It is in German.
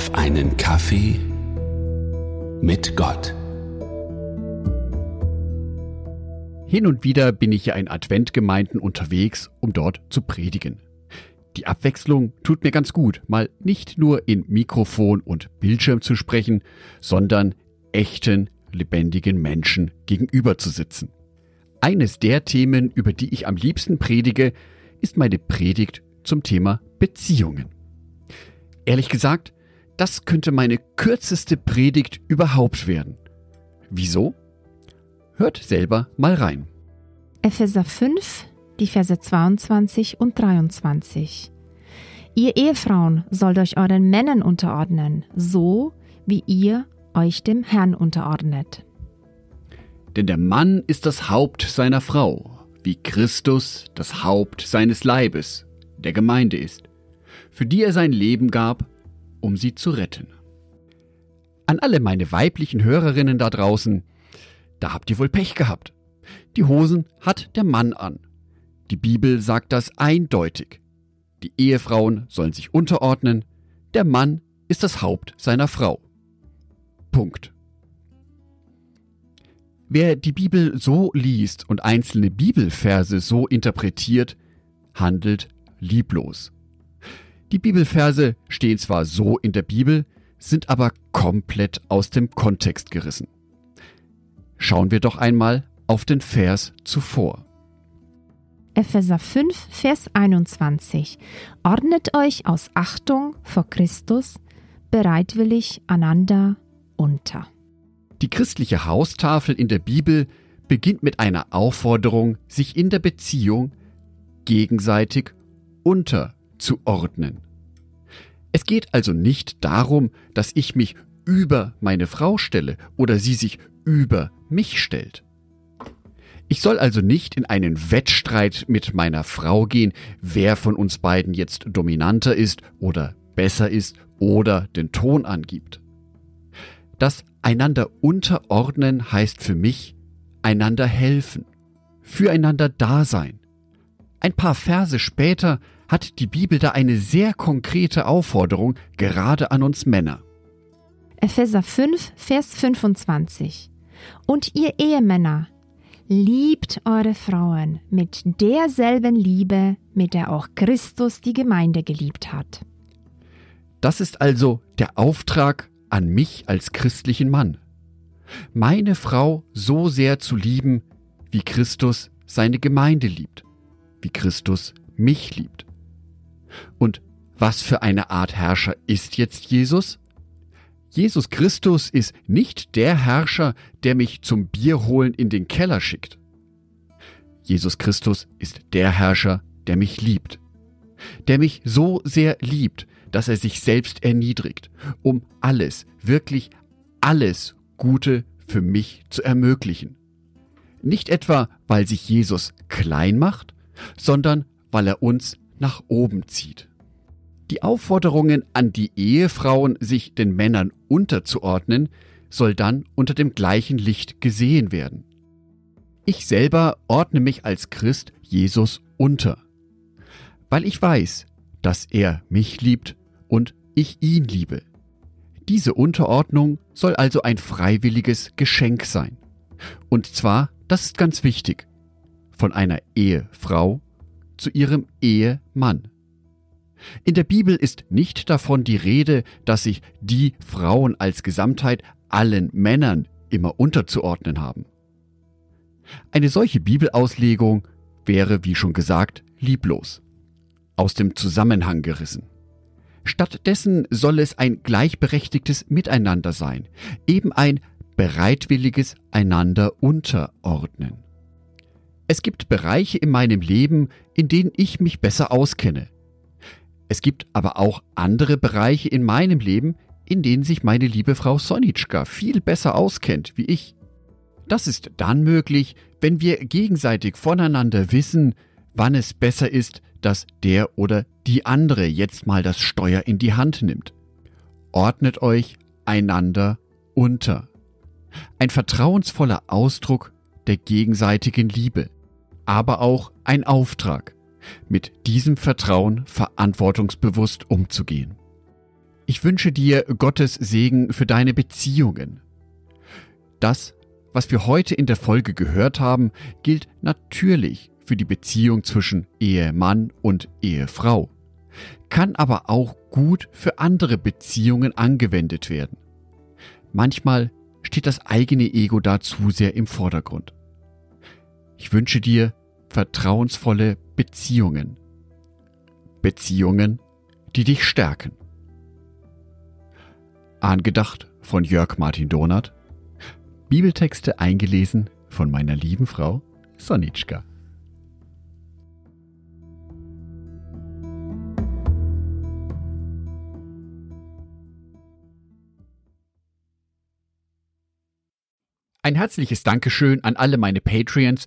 auf einen Kaffee mit Gott. Hin und wieder bin ich ja in Adventgemeinden unterwegs, um dort zu predigen. Die Abwechslung tut mir ganz gut, mal nicht nur in Mikrofon und Bildschirm zu sprechen, sondern echten, lebendigen Menschen gegenüber zu sitzen. Eines der Themen, über die ich am liebsten predige, ist meine Predigt zum Thema Beziehungen. Ehrlich gesagt, das könnte meine kürzeste Predigt überhaupt werden. Wieso? Hört selber mal rein. Epheser 5, die Verse 22 und 23. Ihr Ehefrauen sollt euch euren Männern unterordnen, so wie ihr euch dem Herrn unterordnet. Denn der Mann ist das Haupt seiner Frau, wie Christus das Haupt seines Leibes, der Gemeinde ist, für die er sein Leben gab, um sie zu retten. An alle meine weiblichen Hörerinnen da draußen, da habt ihr wohl Pech gehabt. Die Hosen hat der Mann an. Die Bibel sagt das eindeutig. Die Ehefrauen sollen sich unterordnen, der Mann ist das Haupt seiner Frau. Punkt. Wer die Bibel so liest und einzelne Bibelverse so interpretiert, handelt lieblos. Die Bibelverse stehen zwar so in der Bibel, sind aber komplett aus dem Kontext gerissen. Schauen wir doch einmal auf den Vers zuvor. Epheser 5, Vers 21. Ordnet euch aus Achtung vor Christus bereitwillig einander unter. Die christliche Haustafel in der Bibel beginnt mit einer Aufforderung, sich in der Beziehung gegenseitig unterzuordnen. Es geht also nicht darum, dass ich mich über meine Frau stelle oder sie sich über mich stellt. Ich soll also nicht in einen Wettstreit mit meiner Frau gehen, wer von uns beiden jetzt dominanter ist oder besser ist oder den Ton angibt. Das einander unterordnen heißt für mich einander helfen, füreinander da sein. Ein paar Verse später hat die Bibel da eine sehr konkrete Aufforderung gerade an uns Männer. Epheser 5, Vers 25. Und ihr Ehemänner, Liebt eure Frauen mit derselben Liebe, mit der auch Christus die Gemeinde geliebt hat. Das ist also der Auftrag an mich als christlichen Mann. Meine Frau so sehr zu lieben, wie Christus seine Gemeinde liebt, wie Christus mich liebt. Und was für eine Art Herrscher ist jetzt Jesus? Jesus Christus ist nicht der Herrscher, der mich zum Bierholen in den Keller schickt. Jesus Christus ist der Herrscher, der mich liebt. Der mich so sehr liebt, dass er sich selbst erniedrigt, um alles, wirklich alles Gute für mich zu ermöglichen. Nicht etwa, weil sich Jesus klein macht, sondern weil er uns nach oben zieht. Die Aufforderungen an die Ehefrauen, sich den Männern unterzuordnen, soll dann unter dem gleichen Licht gesehen werden. Ich selber ordne mich als Christ Jesus unter, weil ich weiß, dass er mich liebt und ich ihn liebe. Diese Unterordnung soll also ein freiwilliges Geschenk sein. Und zwar, das ist ganz wichtig, von einer Ehefrau zu ihrem Ehemann. In der Bibel ist nicht davon die Rede, dass sich die Frauen als Gesamtheit allen Männern immer unterzuordnen haben. Eine solche Bibelauslegung wäre, wie schon gesagt, lieblos, aus dem Zusammenhang gerissen. Stattdessen soll es ein gleichberechtigtes Miteinander sein, eben ein bereitwilliges einander unterordnen. Es gibt Bereiche in meinem Leben, in denen ich mich besser auskenne, es gibt aber auch andere Bereiche in meinem Leben, in denen sich meine liebe Frau Sonitschka viel besser auskennt wie ich. Das ist dann möglich, wenn wir gegenseitig voneinander wissen, wann es besser ist, dass der oder die andere jetzt mal das Steuer in die Hand nimmt. Ordnet euch einander unter. Ein vertrauensvoller Ausdruck der gegenseitigen Liebe, aber auch ein Auftrag mit diesem Vertrauen verantwortungsbewusst umzugehen. Ich wünsche dir Gottes Segen für deine Beziehungen. Das, was wir heute in der Folge gehört haben, gilt natürlich für die Beziehung zwischen Ehemann und Ehefrau, kann aber auch gut für andere Beziehungen angewendet werden. Manchmal steht das eigene Ego da zu sehr im Vordergrund. Ich wünsche dir vertrauensvolle Beziehungen. Beziehungen, die dich stärken. Angedacht von Jörg Martin Donath. Bibeltexte eingelesen von meiner lieben Frau Sonitschka. Ein herzliches Dankeschön an alle meine Patreons,